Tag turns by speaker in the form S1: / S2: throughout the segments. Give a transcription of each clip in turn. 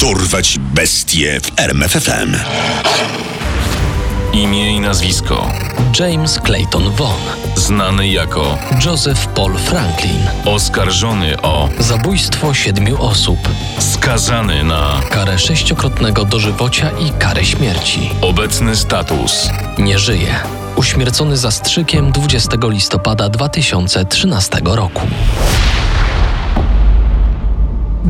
S1: Dorwać bestie w RMFFM.
S2: Imię i nazwisko.
S3: James Clayton Vaughn,
S2: Znany jako
S3: Joseph Paul Franklin.
S2: oskarżony o
S3: Zabójstwo siedmiu osób,
S2: skazany na
S3: karę sześciokrotnego dożywocia i karę śmierci.
S2: obecny status.
S3: Nie żyje. Uśmiercony zastrzykiem 20 listopada 2013 roku.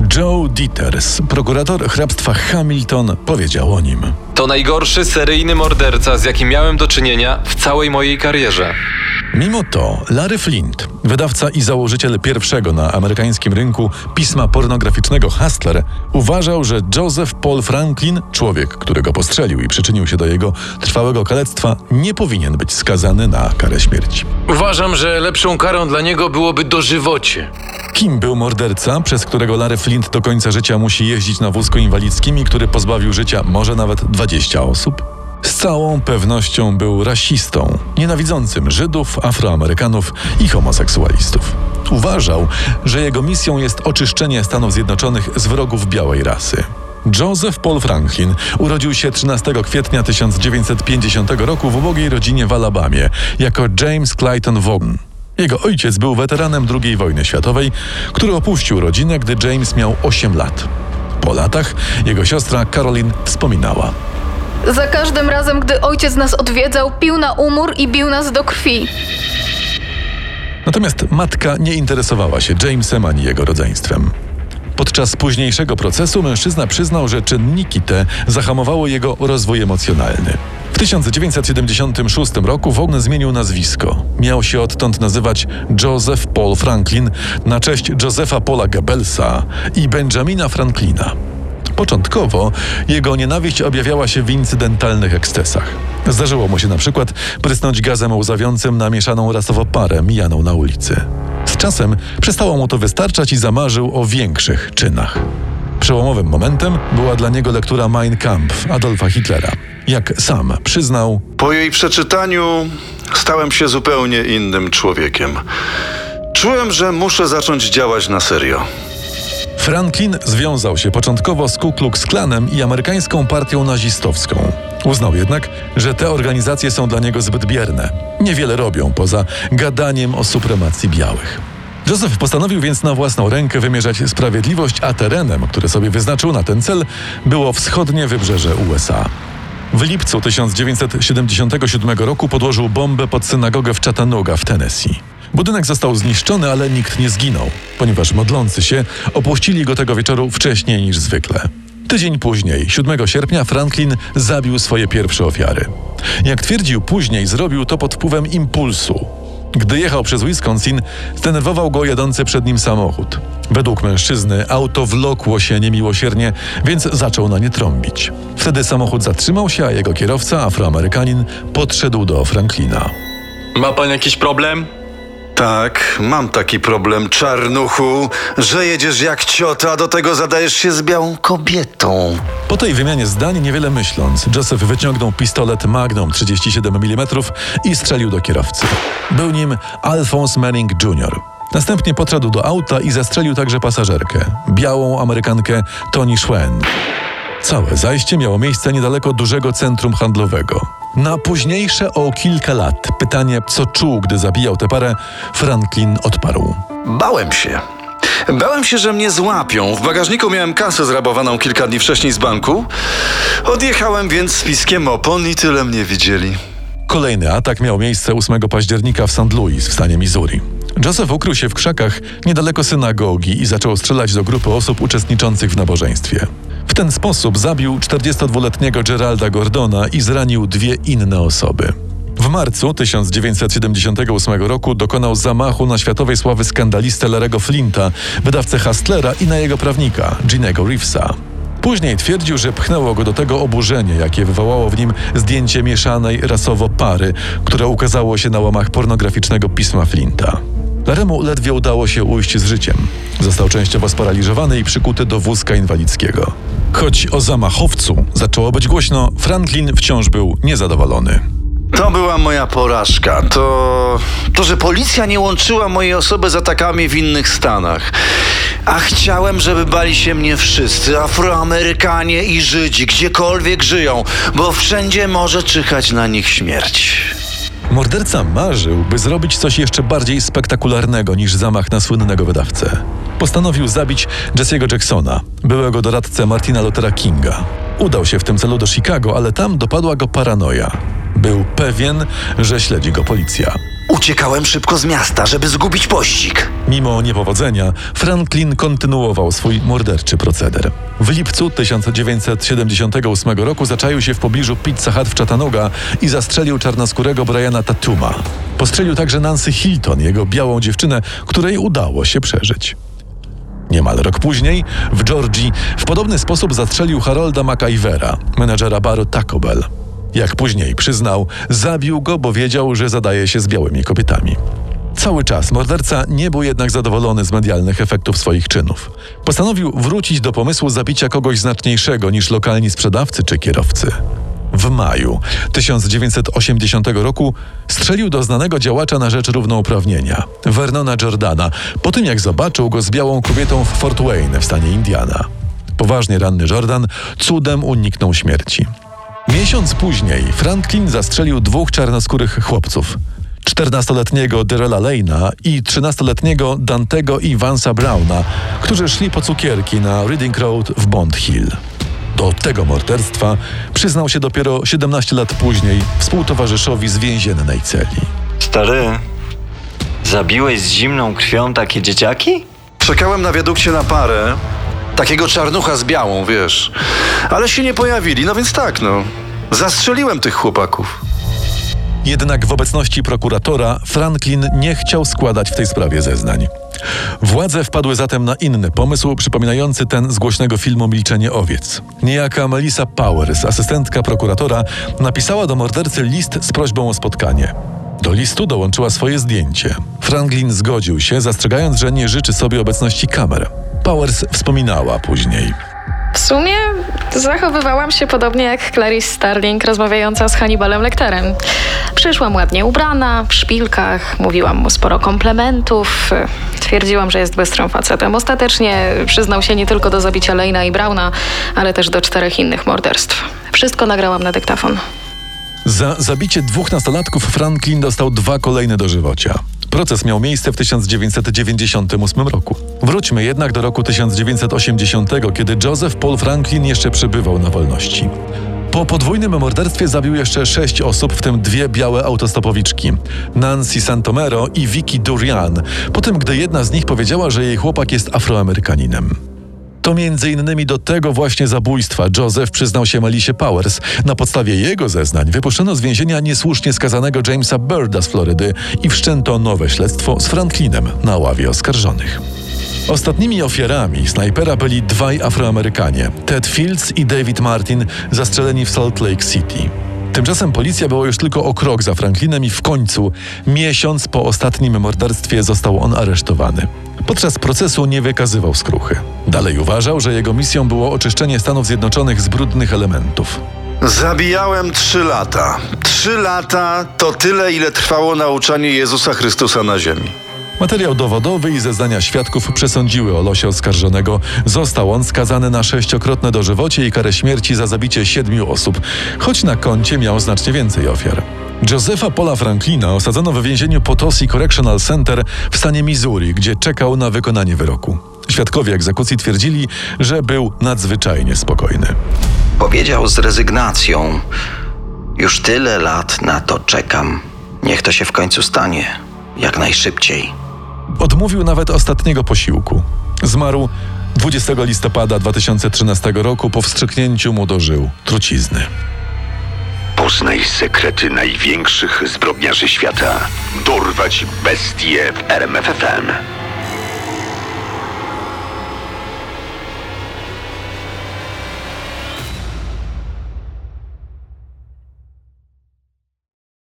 S4: Joe Dieters, prokurator hrabstwa Hamilton, powiedział o nim.
S5: To najgorszy seryjny morderca, z jakim miałem do czynienia w całej mojej karierze.
S4: Mimo to Larry Flint, wydawca i założyciel pierwszego na amerykańskim rynku pisma pornograficznego Hustler, uważał, że Joseph Paul Franklin, człowiek, którego postrzelił i przyczynił się do jego trwałego kalectwa, nie powinien być skazany na karę śmierci.
S6: Uważam, że lepszą karą dla niego byłoby dożywocie.
S4: Kim był morderca, przez którego Larry Flint do końca życia musi jeździć na wózku inwalidzkim i który pozbawił życia może nawet 20 osób? Z całą pewnością był rasistą, nienawidzącym Żydów, Afroamerykanów i homoseksualistów. Uważał, że jego misją jest oczyszczenie Stanów Zjednoczonych z wrogów białej rasy. Joseph Paul Franklin urodził się 13 kwietnia 1950 roku w ubogiej rodzinie w Alabamie jako James Clayton Vaughan. Jego ojciec był weteranem II wojny światowej, który opuścił rodzinę, gdy James miał 8 lat. Po latach jego siostra Caroline wspominała.
S7: Za każdym razem, gdy ojciec nas odwiedzał, pił na umór i bił nas do krwi.
S4: Natomiast matka nie interesowała się Jamesem ani jego rodzeństwem. Podczas późniejszego procesu mężczyzna przyznał, że czynniki te zahamowały jego rozwój emocjonalny. W 1976 roku Vaughan zmienił nazwisko. Miał się odtąd nazywać Joseph Paul Franklin na cześć Josepha Paula Goebbelsa i Benjamina Franklina. Początkowo jego nienawiść objawiała się w incydentalnych ekscesach. Zdarzyło mu się na przykład prysnąć gazem łzawiącym na mieszaną rasowo parę mijaną na ulicy. Czasem przestało mu to wystarczać i zamarzył o większych czynach. Przełomowym momentem była dla niego lektura Mein Kampf Adolfa Hitlera. Jak sam przyznał,
S8: Po jej przeczytaniu stałem się zupełnie innym człowiekiem. Czułem, że muszę zacząć działać na serio.
S4: Franklin związał się początkowo z Ku Klux Klanem i amerykańską partią nazistowską. Uznał jednak, że te organizacje są dla niego zbyt bierne. Niewiele robią poza gadaniem o supremacji białych. Joseph postanowił więc na własną rękę wymierzać sprawiedliwość, a terenem, który sobie wyznaczył na ten cel, było wschodnie wybrzeże USA. W lipcu 1977 roku podłożył bombę pod synagogę w Chattanooga w Tennessee. Budynek został zniszczony, ale nikt nie zginął, ponieważ modlący się opuścili go tego wieczoru wcześniej niż zwykle. Tydzień później, 7 sierpnia, Franklin zabił swoje pierwsze ofiary. Jak twierdził później, zrobił to pod wpływem impulsu. Gdy jechał przez Wisconsin, zdenerwował go jadący przed nim samochód. Według mężczyzny auto wlokło się niemiłosiernie, więc zaczął na nie trąbić. Wtedy samochód zatrzymał się, a jego kierowca, afroamerykanin, podszedł do Franklina.
S5: Ma pan jakiś problem?
S8: Tak, mam taki problem, czarnuchu, że jedziesz jak ciota, a do tego zadajesz się z białą kobietą.
S4: Po tej wymianie zdań, niewiele myśląc, Joseph wyciągnął pistolet Magnum 37 mm i strzelił do kierowcy. Był nim Alphonse Manning Jr. Następnie podszedł do auta i zastrzelił także pasażerkę, białą Amerykankę Toni Schwen. Całe zajście miało miejsce niedaleko dużego centrum handlowego. Na późniejsze o kilka lat pytanie, co czuł, gdy zabijał tę parę, Franklin odparł.
S8: Bałem się. Bałem się, że mnie złapią. W bagażniku miałem kasę zrabowaną kilka dni wcześniej z banku. Odjechałem więc z piskiem opon i tyle mnie widzieli.
S4: Kolejny atak miał miejsce 8 października w St. Louis w stanie Missouri. Joseph ukrył się w krzakach niedaleko synagogi i zaczął strzelać do grupy osób uczestniczących w nabożeństwie. Ten sposób zabił 42-letniego Geralda Gordona i zranił dwie inne osoby. W marcu 1978 roku dokonał zamachu na światowej sławy skandalistę Larego Flinta, wydawcę Hustlera i na jego prawnika, Ginego Reevesa. Później twierdził, że pchnęło go do tego oburzenie, jakie wywołało w nim zdjęcie mieszanej rasowo pary, które ukazało się na łamach pornograficznego pisma Flinta. Laremu ledwie udało się ujść z życiem. Został częściowo sparaliżowany i przykuty do wózka inwalidzkiego. Choć o zamachowcu zaczęło być głośno, Franklin wciąż był niezadowolony.
S8: To była moja porażka. To, to, że policja nie łączyła mojej osoby z atakami w innych stanach. A chciałem, żeby bali się mnie wszyscy, Afroamerykanie i Żydzi, gdziekolwiek żyją, bo wszędzie może czyhać na nich śmierć.
S4: Morderca marzył, by zrobić coś jeszcze bardziej spektakularnego niż zamach na słynnego wydawcę. Postanowił zabić Jesse'ego Jacksona, byłego doradcę Martina Luthera Kinga. Udał się w tym celu do Chicago, ale tam dopadła go paranoja. Był pewien, że śledzi go policja.
S8: Uciekałem szybko z miasta, żeby zgubić pościg.
S4: Mimo niepowodzenia, Franklin kontynuował swój morderczy proceder. W lipcu 1978 roku zaczaił się w pobliżu Pizza Hut w Chattanooga i zastrzelił czarnoskórego Briana Tatuma. Postrzelił także Nancy Hilton, jego białą dziewczynę, której udało się przeżyć. Niemal rok później, w Georgii, w podobny sposób zastrzelił Harolda McIvera, menedżera baru Taco Bell. Jak później przyznał, zabił go, bo wiedział, że zadaje się z białymi kobietami. Cały czas morderca nie był jednak zadowolony z medialnych efektów swoich czynów. Postanowił wrócić do pomysłu zabicia kogoś znaczniejszego niż lokalni sprzedawcy czy kierowcy. W maju 1980 roku strzelił do znanego działacza na rzecz równouprawnienia, Vernona Jordana, po tym jak zobaczył go z białą kobietą w Fort Wayne w stanie Indiana. Poważnie ranny Jordan cudem uniknął śmierci. Miesiąc później Franklin zastrzelił dwóch czarnoskórych chłopców. 14-letniego Derela Lane'a i 13-letniego Dantego i Vansa Browna, którzy szli po cukierki na Reading Road w Bond Hill. Do tego morderstwa przyznał się dopiero 17 lat później współtowarzyszowi z więziennej celi.
S9: Stary, zabiłeś z zimną krwią takie dzieciaki?
S8: Czekałem na wiadukcie na parę, takiego czarnucha z białą, wiesz. Ale się nie pojawili, no więc tak, no. Zastrzeliłem tych chłopaków.
S4: Jednak w obecności prokuratora Franklin nie chciał składać w tej sprawie zeznań. Władze wpadły zatem na inny pomysł przypominający ten z głośnego filmu Milczenie owiec. Niejaka Melissa Powers, asystentka prokuratora, napisała do mordercy list z prośbą o spotkanie. Do listu dołączyła swoje zdjęcie. Franklin zgodził się, zastrzegając, że nie życzy sobie obecności kamer. Powers wspominała później.
S10: W sumie zachowywałam się podobnie jak Clarice Starling rozmawiająca z Hannibalem Lecterem. Przyszłam ładnie ubrana, w szpilkach, mówiłam mu sporo komplementów. Twierdziłam, że jest bystrym facetem. Ostatecznie przyznał się nie tylko do zabicia Lejna i Brauna, ale też do czterech innych morderstw. Wszystko nagrałam na dyktafon.
S4: Za zabicie dwóch nastolatków Franklin dostał dwa kolejne dożywocia. Proces miał miejsce w 1998 roku. Wróćmy jednak do roku 1980, kiedy Joseph Paul Franklin jeszcze przebywał na wolności. Po podwójnym morderstwie zabił jeszcze sześć osób, w tym dwie białe autostopowiczki Nancy Santomero i Vicky Durian, po tym gdy jedna z nich powiedziała, że jej chłopak jest Afroamerykaninem. To między innymi do tego właśnie zabójstwa Joseph przyznał się Melisie Powers. Na podstawie jego zeznań wypuszczono z więzienia niesłusznie skazanego Jamesa Birda z Florydy i wszczęto nowe śledztwo z Franklinem na ławie oskarżonych. Ostatnimi ofiarami snajpera byli dwaj Afroamerykanie, Ted Fields i David Martin, zastrzeleni w Salt Lake City. Tymczasem policja była już tylko o krok za Franklinem i w końcu, miesiąc po ostatnim morderstwie, został on aresztowany. Podczas procesu nie wykazywał skruchy. Dalej uważał, że jego misją było oczyszczenie Stanów Zjednoczonych z brudnych elementów.
S8: Zabijałem trzy lata. Trzy lata to tyle, ile trwało nauczanie Jezusa Chrystusa na ziemi.
S4: Materiał dowodowy i zeznania świadków przesądziły o losie oskarżonego. Został on skazany na sześciokrotne dożywocie i karę śmierci za zabicie siedmiu osób, choć na koncie miał znacznie więcej ofiar. Josepha Paula Franklina osadzono w więzieniu Potosi Correctional Center w stanie Missouri, gdzie czekał na wykonanie wyroku. Świadkowie egzekucji twierdzili, że był nadzwyczajnie spokojny.
S9: Powiedział z rezygnacją. Już tyle lat na to czekam. Niech to się w końcu stanie. Jak najszybciej.
S4: Odmówił nawet ostatniego posiłku. Zmarł 20 listopada 2013 roku po wstrzyknięciu mu do żył trucizny.
S1: Poznaj sekrety największych zbrodniarzy świata. Dorwać bestie w RMFFM.